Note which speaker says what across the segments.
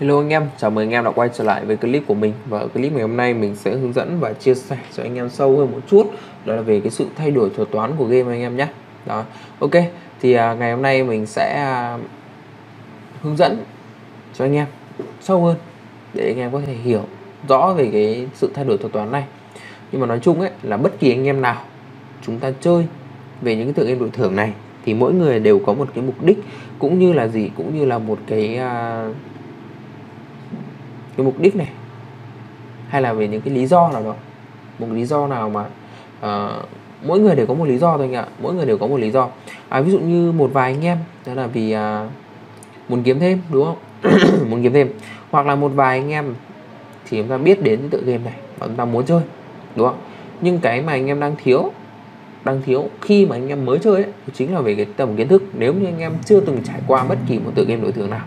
Speaker 1: Hello anh em, chào mừng anh em đã quay trở lại với clip của mình. Và ở clip ngày hôm nay mình sẽ hướng dẫn và chia sẻ cho anh em sâu hơn một chút. Đó là về cái sự thay đổi thuật toán của game anh em nhé. Đó, ok. Thì à, ngày hôm nay mình sẽ à, hướng dẫn cho anh em sâu hơn Để anh em có thể hiểu rõ về cái sự thay đổi thuật toán này. Nhưng mà nói chung ấy là bất kỳ anh em nào chúng ta chơi về những cái tựa game đổi thưởng này thì mỗi người đều có một cái mục đích cũng như là gì cũng như là một cái uh, cái mục đích này? Hay là về những cái lý do nào đó? Một lý do nào mà uh, mỗi người đều có một lý do thôi anh ạ. Mỗi người đều có một lý do. À, ví dụ như một vài anh em đó là vì uh, muốn kiếm thêm đúng không? Muốn kiếm thêm. Hoặc là một vài anh em thì chúng ta biết đến cái tựa game này và chúng ta muốn chơi đúng không? Nhưng cái mà anh em đang thiếu đang thiếu khi mà anh em mới chơi ấy, chính là về cái tầm kiến thức. Nếu như anh em chưa từng trải qua bất kỳ một tựa game đổi thưởng nào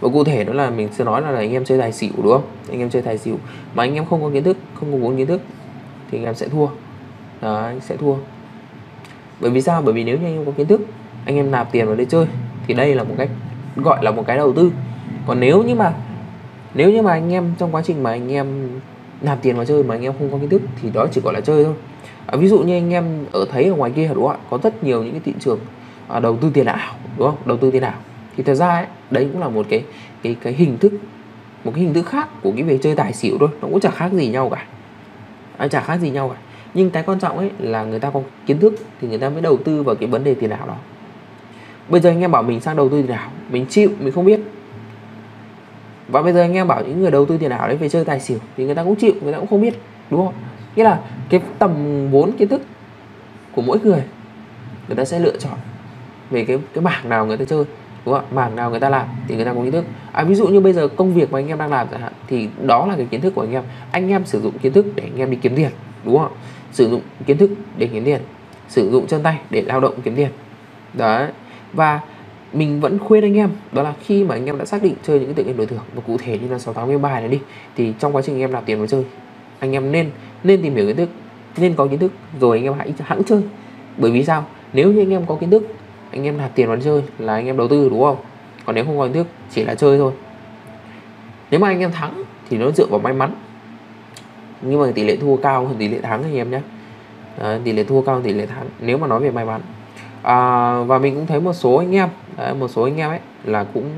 Speaker 1: và cụ thể đó là mình sẽ nói là, là anh em chơi tài xỉu đúng không? Anh em chơi tài xỉu. Mà anh em không có kiến thức không có vốn kiến thức thì anh em sẽ thua. Đấy, sẽ thua. Bởi vì sao? Bởi vì nếu như anh em có kiến thức anh em nạp tiền vào đây chơi thì đây là một cách gọi là một cái đầu tư. Còn nếu như mà nếu như mà anh em trong quá trình mà anh em nạp tiền vào chơi mà anh em không có kiến thức thì đó chỉ gọi là chơi thôi. À, ví dụ như anh em ở thấy ở ngoài kia đúng không ạ? Có rất nhiều những cái thị trường à, đầu tư tiền ảo đúng không? Đầu tư tiền ảo thì thật ra ấy, đấy cũng là một cái cái cái hình thức một cái hình thức khác của cái việc chơi tài xỉu thôi. Nó cũng chẳng khác gì nhau cả. À, chả khác gì nhau cả. Nhưng cái quan trọng ấy là người ta có kiến thức thì người ta mới đầu tư vào cái vấn đề tiền ảo đó. Bây giờ anh em bảo mình sang đầu tư tiền ảo mình chịu mình không biết. Và bây giờ anh em bảo những người đầu tư tiền ảo đấy về chơi tài xỉu thì người ta cũng chịu người ta cũng không biết đúng không? Nghĩa là cái tầm vốn kiến thức của mỗi người người ta sẽ lựa chọn về cái cái bảng nào người ta chơi đúng không mảng nào người ta làm thì người ta có kiến thức. À, ví dụ như bây giờ công việc mà anh em đang làm chẳng hạn thì đó là cái kiến thức của anh em. Anh em sử dụng kiến thức để anh em đi kiếm tiền đúng không sử dụng kiến thức để kiếm tiền sử dụng chân tay để lao động kiếm tiền. Đấy và mình vẫn khuyên anh em đó là khi mà anh em đã xác định chơi những cái tựa game đối tượng và cụ thể như là 68 game bài này đi thì trong quá trình anh em làm tiền vào chơi anh em nên nên tìm hiểu kiến thức nên có kiến thức rồi anh em hãy hãng chơi. Bởi vì sao? Nếu như anh em có kiến thức anh em nạp tiền vào chơi là anh em đầu tư đúng không? Còn nếu không có kiến thức chỉ là chơi thôi. Nếu mà anh em thắng thì nó dựa vào may mắn. Nhưng mà tỷ lệ thua cao hơn tỷ lệ thắng anh em nhé. À, tỷ lệ thua cao hơn tỷ lệ thắng nếu mà nói về may mắn. À, và mình cũng thấy một số anh em đấy, một số anh em ấy là cũng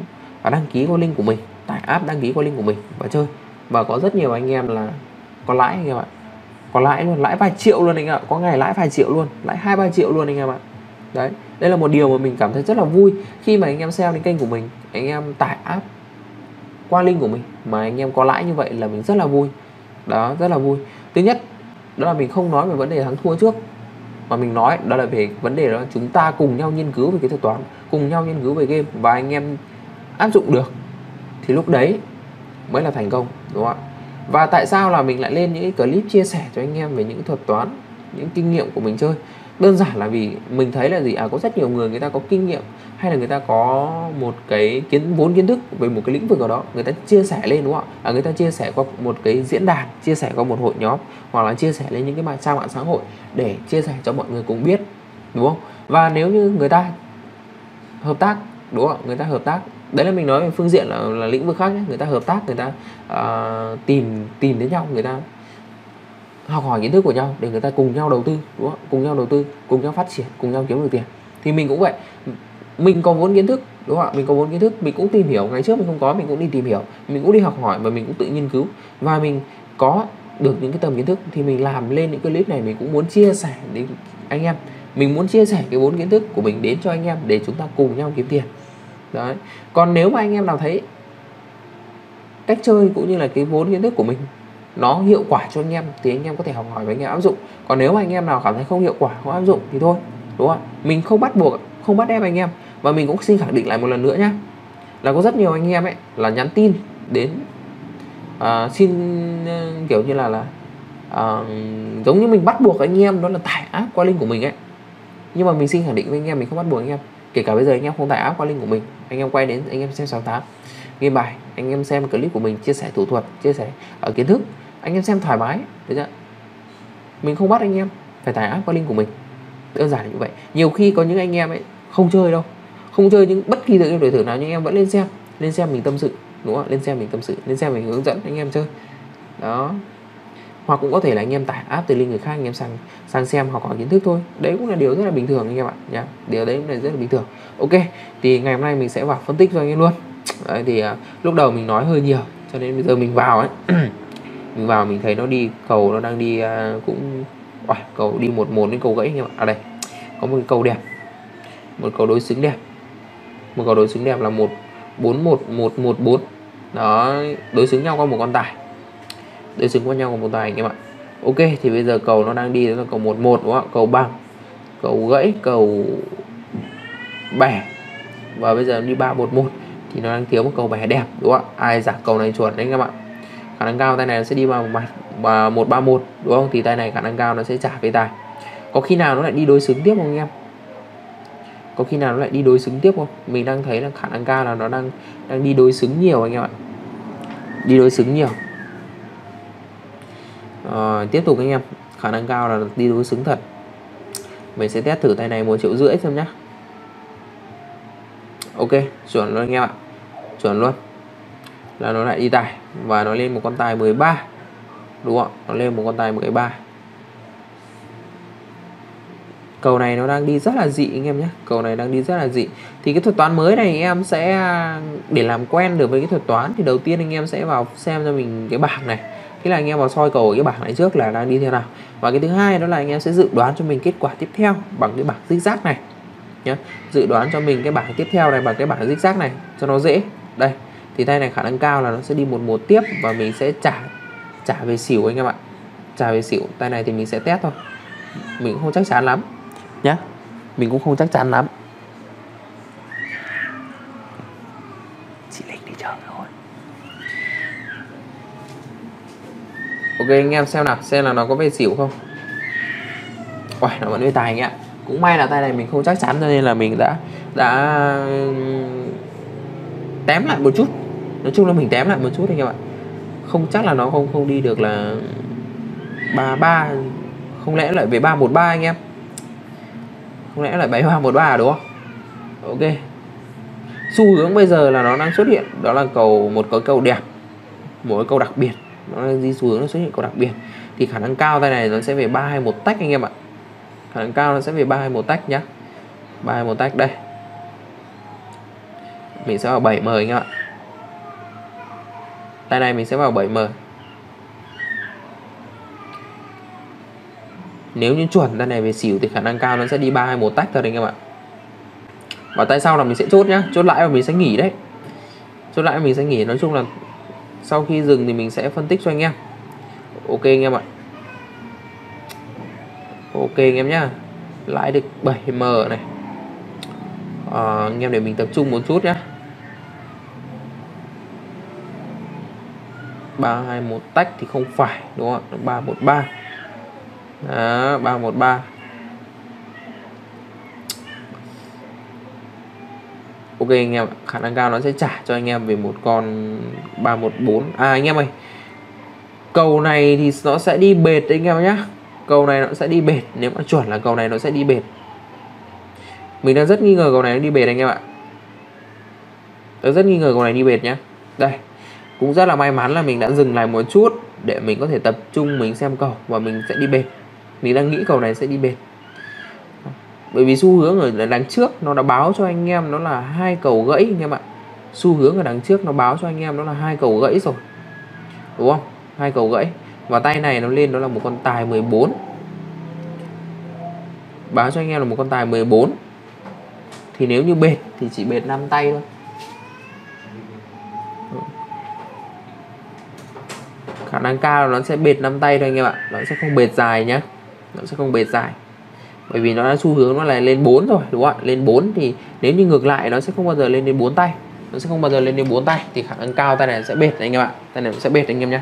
Speaker 1: à, đăng ký qua link của mình tải app đăng ký qua link của mình và chơi. Và có rất nhiều anh em là có lãi anh em ạ. Có lãi luôn lãi vài triệu luôn anh em ạ. Có ngày lãi vài triệu luôn lãi hai ba triệu luôn anh em ạ đấy, đây là một điều mà mình cảm thấy rất là vui khi mà anh em xem đến kênh của mình, anh em tải app qua link của mình mà anh em có lãi như vậy là mình rất là vui. Đó, rất là vui. Thứ nhất, đó là mình không nói về vấn đề thắng thua trước, mà mình nói đó là về vấn đề đó là chúng ta cùng nhau nghiên cứu về cái thuật toán, cùng nhau nghiên cứu về game và anh em áp dụng được, thì lúc đấy mới là thành công, đúng không ạ? Và tại sao là mình lại lên những cái clip chia sẻ cho anh em về những thuật toán, những kinh nghiệm của mình chơi? Đơn giản là vì mình thấy là gì? À có rất nhiều người người ta có kinh nghiệm hay là người ta có một cái kiến vốn kiến thức về một cái lĩnh vực nào đó người ta chia sẻ lên đúng không ạ? À, người ta chia sẻ qua một cái diễn đàn chia sẻ qua một hội nhóm hoặc là chia sẻ lên những cái mạng trang mạng xã hội để chia sẻ cho mọi người cùng biết đúng không? Và nếu như người ta hợp tác đúng không người ta hợp tác đấy là mình nói về phương diện là, là lĩnh vực khác nhé. Người ta hợp tác người ta uh, tìm tìm đến nhau người ta học hỏi kiến thức của nhau để người ta cùng nhau đầu tư, đúng không? cùng nhau đầu tư, cùng nhau phát triển, cùng nhau kiếm được tiền. Thì mình cũng vậy. Mình có vốn kiến thức, đúng không ạ? Mình có vốn kiến thức, mình cũng tìm hiểu. Ngày trước mình không có, mình cũng đi tìm hiểu. Mình cũng đi học hỏi và mình cũng tự nghiên cứu. Và mình có được những cái tầm kiến thức thì mình làm lên những cái clip này. Mình cũng muốn chia sẻ đến anh em. Mình muốn chia sẻ cái vốn kiến thức của mình đến cho anh em để chúng ta cùng nhau kiếm tiền. Đấy. Còn nếu mà anh em nào thấy cách chơi cũng như là cái vốn kiến thức của mình nó hiệu quả cho anh em thì anh em có thể học hỏi và anh em áp dụng. Còn nếu mà anh em nào cảm thấy không hiệu quả không áp dụng thì thôi đúng không mình không bắt buộc không bắt ép anh em. Và mình cũng xin khẳng định lại một lần nữa nhé là có rất nhiều anh em ấy là nhắn tin đến uh, xin uh, kiểu như là là uh, giống như mình bắt buộc anh em đó là tải app qua link của mình ấy. Nhưng mà mình xin khẳng định với anh em mình không bắt buộc anh em. Kể cả bây giờ anh em không tải app qua link của mình anh em quay đến anh em xem sáu tám. Game bài anh em xem clip của mình chia sẻ thủ thuật, chia sẻ ở kiến thức. Anh em xem thoải mái, được chưa? Mình không bắt anh em, phải tải app qua link của mình. Đơn giản như vậy. Nhiều khi có những anh em ấy không chơi đâu, không chơi những bất kỳ tựa game đổi thưởng nào, nhưng em vẫn lên xem. Lên xem mình tâm sự, đúng không lên xem mình tâm sự, lên xem mình hướng dẫn anh em chơi. Đó. Hoặc cũng có thể là anh em tải app từ link người khác, anh em sang sang xem học hỏi kiến thức thôi. Đấy cũng là điều rất là bình thường anh em ạ, nhá. Điều đấy cũng là rất là bình thường. Ok, thì ngày hôm nay mình sẽ vào phân tích cho anh em luôn đấy, thì à, lúc đầu mình nói hơi nhiều cho nên bây giờ mình vào ấy. Mình vào mình thấy nó đi cầu nó đang đi à, cũng Uầy, cầu đi một một đến cầu gãy anh em ạ. À đây có một cái cầu đẹp một cầu đối xứng đẹp. Một cầu đối xứng đẹp là một bốn một một một bốn. Đó đối xứng nhau qua một con tài. Đối xứng qua nhau qua một tài anh em ạ. Ok thì bây giờ cầu nó đang đi đó là cầu một một đúng không cầu bằng cầu gãy cầu bẻ. Và bây giờ đi ba một một thì nó đang thiếu một cầu bẻ đẹp đúng không ạ? Ai giả cầu này chuẩn đấy các bạn? khả năng cao tay này nó sẽ đi vào mặt và một ba một đúng không? Thì tay này khả năng cao nó sẽ trả về tài. Có khi nào nó lại đi đối xứng tiếp không anh em? Có khi nào nó lại đi đối xứng tiếp không? Mình đang thấy là khả năng cao là nó đang đang đi đối xứng nhiều anh em ạ. Đi đối xứng nhiều. À, tiếp tục anh em. Khả năng cao là đi đối xứng thật. Mình sẽ test thử tay này một triệu rưỡi xem nhá ok, chuẩn luôn anh em ạ. Chuẩn luôn. Là nó lại đi tài và nó lên một con tài 13 đúng không nó lên một con tài 13 cầu này nó đang đi rất là dị anh em nhé. Cầu này đang đi rất là dị. Thì cái thuật toán mới này em sẽ, để làm quen được với cái thuật toán thì đầu tiên anh em sẽ vào xem cho mình cái bảng này. Thế là anh em vào soi cầu cái bảng này trước là đang đi thế nào. Và cái thứ hai đó là anh em sẽ dự đoán cho mình kết quả tiếp theo bằng cái bảng zigzag này nhé dự đoán cho mình cái bảng tiếp theo này bằng cái bảng dích rác này cho nó dễ. Đây thì tay này khả năng cao là nó sẽ đi một một tiếp và mình sẽ trả trả về xỉu anh em ạ. Trả về xỉu tay này thì mình sẽ test thôi. Mình cũng không chắc chắn lắm nhá. Mình cũng không chắc chắn lắm. Chị linh đi chờ rồi. Ok anh em xem nào xem là nó có về xỉu không. Ôi, nó vẫn về tài anh ạ cũng may là tay này mình không chắc chắn cho nên là mình đã đã tém lại một chút. Nói chung là mình tém lại một chút anh em ạ. Không chắc là nó không không đi được là ba ba. Không lẽ lại về ba một ba anh em? Không lẽ lại bảy ba một ba đúng không? Ok. Xu hướng bây giờ là nó đang xuất hiện, đó là cầu, một cái cầu đẹp, một cái cầu đặc biệt. Nó đang đi xu hướng nó xuất hiện cầu đặc biệt. Thì khả năng cao tay này nó sẽ về ba hai một tách anh em ạ khả năng cao nó sẽ về ba hai một tách nhá. Ba hai một tách đây. Mình sẽ vào 7M anh em ạ. Tay này mình sẽ vào 7M nếu như chuẩn, tay này về xỉu thì khả năng cao nó sẽ đi 321 tách thôi anh em ạ. Và tay sau là mình sẽ chốt nhá. Chốt lại và mình sẽ nghỉ đấy. Chốt lại mình sẽ nghỉ. Nói chung là sau khi dừng thì mình sẽ phân tích cho anh em. Ok anh em ạ ok anh em nhá. Lãi được 7m này. À, anh em để mình tập trung một chút nhá. 321 tách thì không phải đúng không ạ? 313 đó 313 Ok anh em khả năng cao nó sẽ trả cho anh em về một con 314 à anh em ơi. Cầu này thì nó sẽ đi bệt anh em nhé cầu này nó sẽ đi bệt, nếu mà chuẩn là cầu này nó sẽ đi bệt. Mình đang rất nghi ngờ cầu này nó đi bệt anh em ạ. Tôi rất nghi ngờ cầu này đi bệt nhá. Đây, cũng rất là may mắn là mình đã dừng lại một chút để mình có thể tập trung mình xem cầu và mình sẽ đi bệt. Mình đang nghĩ cầu này sẽ đi bệt. Bởi vì xu hướng ở đằng trước nó đã báo cho anh em nó là hai cầu gãy anh em ạ. Xu hướng ở đằng trước nó báo cho anh em nó là hai cầu gãy rồi. Đúng không? Hai cầu gãy và tay này nó lên đó là một con tài 14 báo cho anh em là một con tài 14 thì nếu như bệt thì chỉ bệt 5 tay thôi. Khả năng cao là nó sẽ bệt 5 tay thôi anh em ạ. Nó sẽ không bệt dài nhá. Nó sẽ không bệt dài. Bởi vì nó đã xu hướng nó là lên 4 rồi, đúng không ạ? Lên 4 thì nếu như ngược lại, nó sẽ không bao giờ lên đến 4 tay. Nó sẽ không bao giờ lên đến 4 tay. Thì khả năng cao tay này sẽ bệt anh em ạ. Tay này sẽ bệt anh em nhé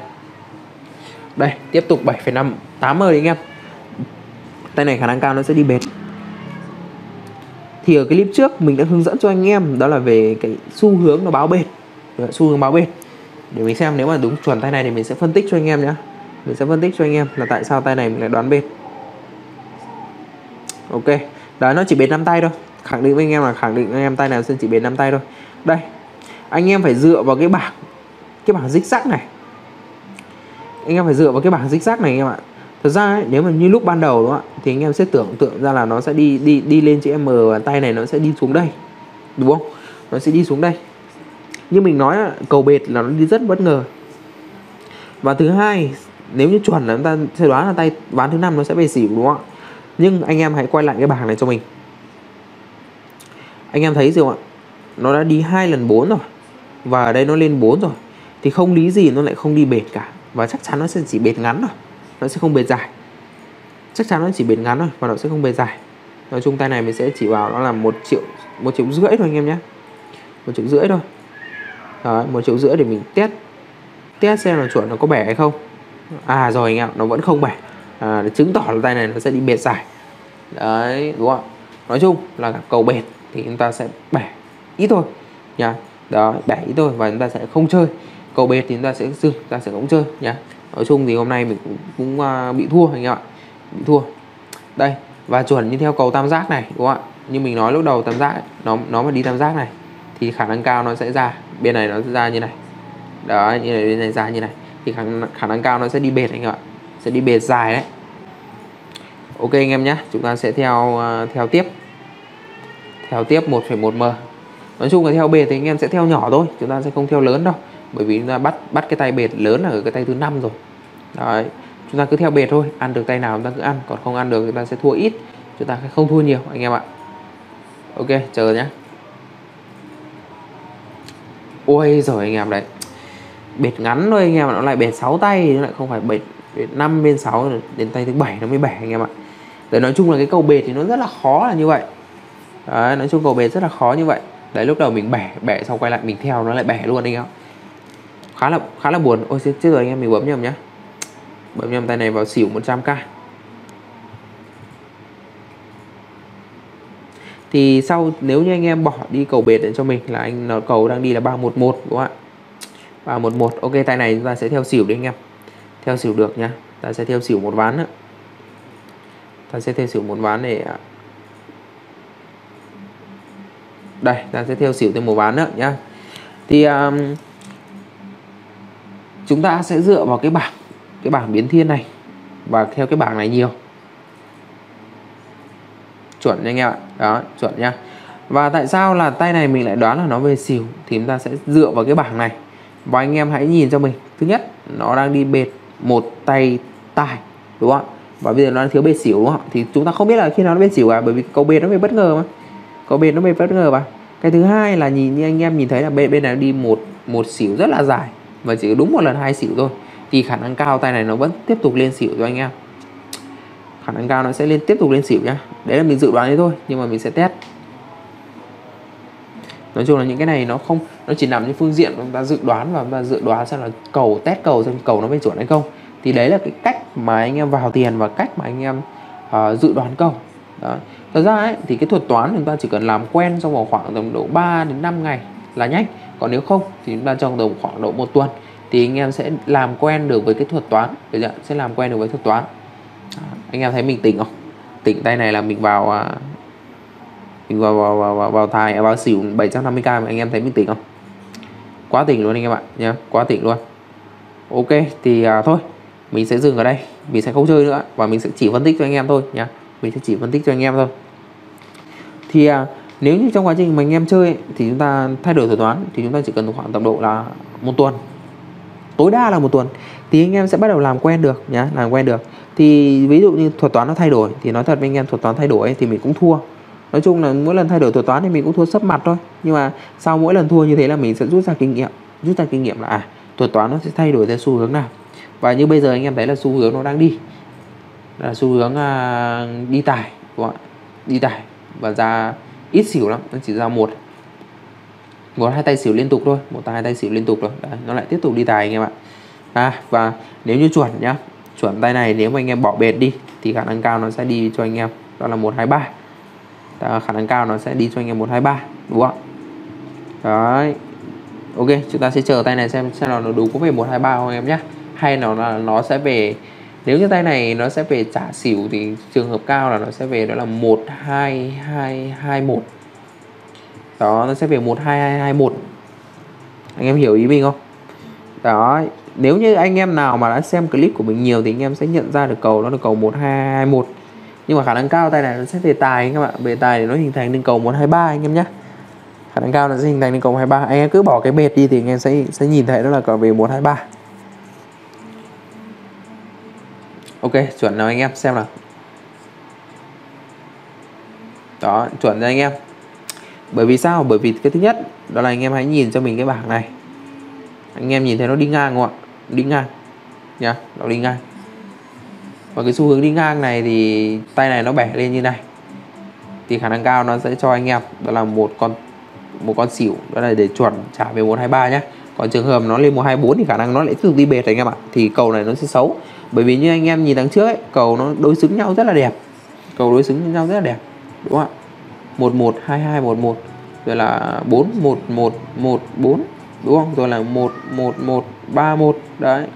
Speaker 1: đây tiếp tục 7,5 8M đi anh em. Tay này khả năng cao nó sẽ đi bệt. Thì ở cái clip trước mình đã hướng dẫn cho anh em đó là về cái xu hướng nó báo bệt. Xu hướng báo bệt. Để mình xem nếu mà đúng chuẩn tay này thì mình sẽ phân tích cho anh em nhé mình sẽ phân tích cho anh em là tại sao tay này mình lại đoán bệt. Ok đó nó chỉ bệt năm tay thôi. Khẳng định với anh em là khẳng định anh em tay nào sẽ chỉ bệt năm tay thôi. Đây anh em phải dựa vào cái bảng cái bảng dích sắc này anh em phải dựa vào cái bảng dích xác này anh em ạ. Thật ra ấy, nếu mà như lúc ban đầu đúng không ạ thì anh em sẽ tưởng tượng ra là nó sẽ đi đi đi lên chữ M và tay này nó sẽ đi xuống đây đúng không? Nó sẽ đi xuống đây. Như mình nói cầu bệt là nó đi rất bất ngờ. Và thứ hai nếu như chuẩn là chúng ta sẽ đoán là tay ván thứ năm nó sẽ về xỉu đúng không ạ? Nhưng anh em hãy quay lại cái bảng này cho mình. Anh em thấy gì không ạ? Nó đã đi hai lần 4 rồi. Và ở đây nó lên 4 rồi. Thì không lý gì nó lại không đi bệt cả và chắc chắn nó sẽ chỉ bệt ngắn thôi, nó sẽ không bệt dài. Chắc chắn nó chỉ bệt ngắn thôi và nó sẽ không bệt dài. Nói chung tay này mình sẽ chỉ vào nó là một triệu một triệu rưỡi thôi anh em nhé. Một triệu rưỡi thôi. Đó một triệu rưỡi để mình test. Test xem là chuẩn nó có bẻ hay không. À rồi anh em nó vẫn không bẻ. À, để chứng tỏ là tay này nó sẽ đi bệt dài. Đấy đúng không nói chung là cầu bệt thì chúng ta sẽ bẻ ít thôi. Nha. Đó bẻ ít thôi và chúng ta sẽ không chơi cầu bệt thì chúng ta sẽ dừng chúng ta sẽ không chơi nhá. Nói chung thì hôm nay mình cũng, cũng uh, bị thua anh em ạ. Bị thua. Đây và chuẩn như theo cầu tam giác này đúng không ạ? Như mình nói lúc đầu tam giác ấy, nó nó mà đi tam giác này thì khả năng cao nó sẽ ra. Bên này nó sẽ ra như này. Đó như này bên này ra như này. Thì khả, khả năng cao nó sẽ đi bệt anh em ạ. Sẽ đi bệt dài đấy. Ok anh em nhé chúng ta sẽ theo uh, theo tiếp. Theo tiếp 1,1 m. Nói chung là theo bệt thì anh em sẽ theo nhỏ thôi chúng ta sẽ không theo lớn đâu bởi vì chúng ta bắt bắt cái tay bệt lớn là ở cái tay thứ năm rồi. Đấy chúng ta cứ theo bệt thôi ăn được tay nào chúng ta cứ ăn còn không ăn được chúng ta sẽ thua ít chúng ta không thua nhiều anh em ạ. Ok chờ nhé ôi rồi anh em đấy bệt ngắn thôi anh em ạ nó lại bệt 6 tay nó lại không phải bệt bệt 5 bên 6 đến tay thứ bảy nó mới bẻ anh em ạ. Đấy nói chung là cái cầu bệt thì nó rất là khó là như vậy. Đấy, nói chung cầu bệt rất là khó như vậy. Đấy lúc đầu mình bẻ bẻ xong quay lại mình theo nó lại bẻ luôn anh em khá là khá là buồn. Ôi chết rồi anh em mình bấm nhầm nhá. Bấm nhầm tay này vào xỉu 100k thì sau nếu như anh em bỏ đi cầu bệt để cho mình là anh nó cầu đang đi là 311 đúng không ạ? 311 ok tay này chúng ta sẽ theo xỉu đi anh em. Theo xỉu được nhá. Ta sẽ theo xỉu một ván nữa ta sẽ theo xỉu một ván để à, đây ta sẽ theo xỉu thêm một ván nữa nhá. Thì um, chúng ta sẽ dựa vào cái bảng cái bảng biến thiên này. Và theo cái bảng này nhiều. Chuẩn nha anh em ạ. Đó, chuẩn nha. Và tại sao là tay này mình lại đoán là nó về xỉu? Thì chúng ta sẽ dựa vào cái bảng này. Và anh em hãy nhìn cho mình. Thứ nhất, nó đang đi bệt một tay tài đúng không và bây giờ nó đang thiếu bệt xỉu, đúng không thì chúng ta không biết là khi nào nó bệt xỉu à bởi vì cầu bệt nó về bất ngờ mà. Cầu bệt nó về bất ngờ mà. Cái thứ hai là nhìn như anh em nhìn thấy là bên bên này đi một một xỉu rất là dài và chỉ đúng một lần hai xỉu thôi. Thì khả năng cao tay này nó vẫn tiếp tục lên xỉu cho anh em. Khả năng cao nó sẽ lên tiếp tục lên xỉu nhá. Đấy là mình dự đoán đấy thôi nhưng mà mình sẽ test. Nói chung là những cái này nó không nó chỉ nằm trên phương diện chúng ta dự đoán và chúng ta dự đoán xem là cầu test cầu xem cầu nó về chuẩn hay không. Thì đấy là cái cách mà anh em vào tiền và cách mà anh em uh, dự đoán cầu. Đó. thật ra ấy, thì cái thuật toán chúng ta chỉ cần làm quen trong vòng khoảng tầm độ 3 đến 5 ngày là nhanh còn nếu không thì chúng ta trong tầm khoảng độ một tuần thì anh em sẽ làm quen được với cái thuật toán. Được chưa? sẽ làm quen được với thuật toán. À, anh em thấy mình tỉnh không? Tỉnh tay này là mình vào à, mình vào vào vào vào, vào tài à, vào xỉu 750k mà anh em thấy mình tỉnh không? Quá tỉnh luôn anh em ạ nhá quá tỉnh luôn. Ok thì à, thôi mình sẽ dừng ở đây. Mình sẽ không chơi nữa và mình sẽ chỉ phân tích cho anh em thôi nhá. Mình sẽ chỉ phân tích cho anh em thôi. Thì à, nếu như trong quá trình mà anh em chơi thì chúng ta thay đổi thuật toán thì chúng ta chỉ cần khoảng tầm độ là một tuần. Tối đa là một tuần thì anh em sẽ bắt đầu làm quen được nhá làm quen được. Thì ví dụ như thuật toán nó thay đổi thì nói thật với anh em thuật toán thay đổi thì mình cũng thua. Nói chung là mỗi lần thay đổi thuật toán thì mình cũng thua sấp mặt thôi. Nhưng mà sau mỗi lần thua như thế là mình sẽ rút ra kinh nghiệm rút ra kinh nghiệm là à thuật toán nó sẽ thay đổi theo xu hướng nào. Và như bây giờ anh em thấy là xu hướng nó đang đi. Là xu hướng à, đi tải đúng không ạ? Đi tải và ra ít xỉu lắm nó chỉ ra một. Một hai tay xỉu liên tục thôi một tay hai tay xỉu liên tục rồi Đấy, nó lại tiếp tục đi tài anh em ạ. À, và nếu như chuẩn nhá chuẩn tay này nếu mà anh em bỏ bệt đi thì khả năng cao nó sẽ đi cho anh em. Đó là một hai ba. Khả năng cao nó sẽ đi cho anh em một hai ba đúng không đấy. Ok chúng ta sẽ chờ tay này xem xem là nó đúng có về một hai ba không em nhé hay nó là nó sẽ về nếu như tay này nó sẽ về trả xỉu thì trường hợp cao là nó sẽ về đó là một hai hai hai một. Đó, nó sẽ về một hai hai hai một. Anh em hiểu ý mình không? Đó, nếu như anh em nào mà đã xem clip của mình nhiều thì anh em sẽ nhận ra được cầu nó là cầu 1221 nhưng mà khả năng cao tay này nó sẽ về tài anh các bạn về tài để nó hình thành nên cầu 123 anh em nhé khả năng cao nó sẽ hình thành nên cầu 23 anh em cứ bỏ cái bệt đi thì anh em sẽ sẽ nhìn thấy đó là cầu về 123 ok, chuẩn nào anh em, xem nào. Đó, chuẩn cho anh em. Bởi vì sao? Bởi vì cái thứ nhất, đó là anh em hãy nhìn cho mình cái bảng này. Anh em nhìn thấy nó đi ngang không ạ? Đi ngang. Nhá, nó đi ngang. Và cái xu hướng đi ngang này thì tay này nó bẻ lên như này. Thì khả năng cao nó sẽ cho anh em, đó là một con một con xỉu. Đó là để chuẩn trả về 123 nhé còn trường hợp nó lên 124 thì khả năng nó lại tiếp tục đi bệt anh em ạ. Thì cầu này nó sẽ xấu bởi vì như anh em nhìn đằng trước ấy, cầu nó đối xứng nhau rất là đẹp. Cầu đối xứng nhau rất là đẹp, đúng không ạ? 11 22 11 rồi là 4 1 1 1 4 đúng không? Rồi là 1 1 1 3 1 đấy.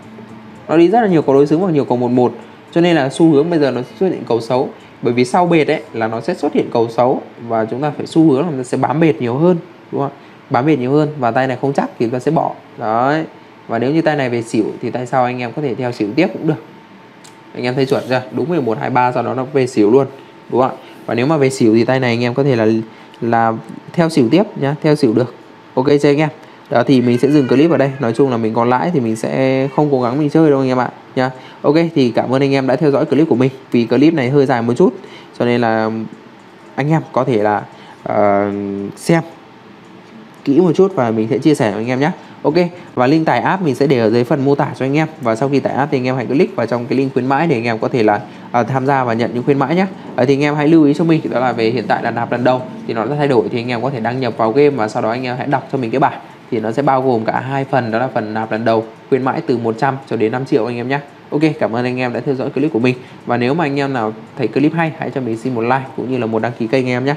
Speaker 1: Nó đi rất là nhiều cầu đối xứng và nhiều cầu 1 1 cho nên là xu hướng bây giờ nó xuất hiện cầu xấu. Bởi vì sau bệt ấy là nó sẽ xuất hiện cầu xấu và chúng ta phải xu hướng là nó sẽ bám bệt nhiều hơn, đúng không bám bệt nhiều hơn và tay này không chắc thì chúng ta sẽ bỏ. Đấy và nếu như tay này về xỉu thì tay sau anh em có thể theo xỉu tiếp cũng được. Anh em thấy chuẩn chưa? Đúng 11 23 sau đó nó về xỉu luôn đúng không ạ? Và nếu mà về xỉu thì tay này anh em có thể là là theo xỉu tiếp nhá theo xỉu được. Ok chưa anh em. Đó thì mình sẽ dừng clip ở đây. Nói chung là mình còn lãi thì mình sẽ không cố gắng mình chơi đâu anh em ạ nhá. Ok thì cảm ơn anh em đã theo dõi clip của mình. Vì clip này hơi dài một chút cho nên là anh em có thể là uh, xem kỹ một chút và mình sẽ chia sẻ với anh em nhé Ok và link tải app mình sẽ để ở dưới phần mô tả cho anh em. Và sau khi tải app thì anh em hãy click vào trong cái link khuyến mãi để anh em có thể là à, tham gia và nhận những khuyến mãi nhé à, thì anh em hãy lưu ý cho mình đó là về hiện tại là nạp lần đầu thì nó đã thay đổi thì anh em có thể đăng nhập vào game và sau đó anh em hãy đọc cho mình cái bản thì nó sẽ bao gồm cả hai phần đó là phần nạp lần đầu khuyến mãi từ 100 cho đến 5 triệu anh em nhé Ok cảm ơn anh em đã theo dõi clip của mình. Và nếu mà anh em nào thấy clip hay hãy cho mình xin một like cũng như là một đăng ký kênh anh em nhé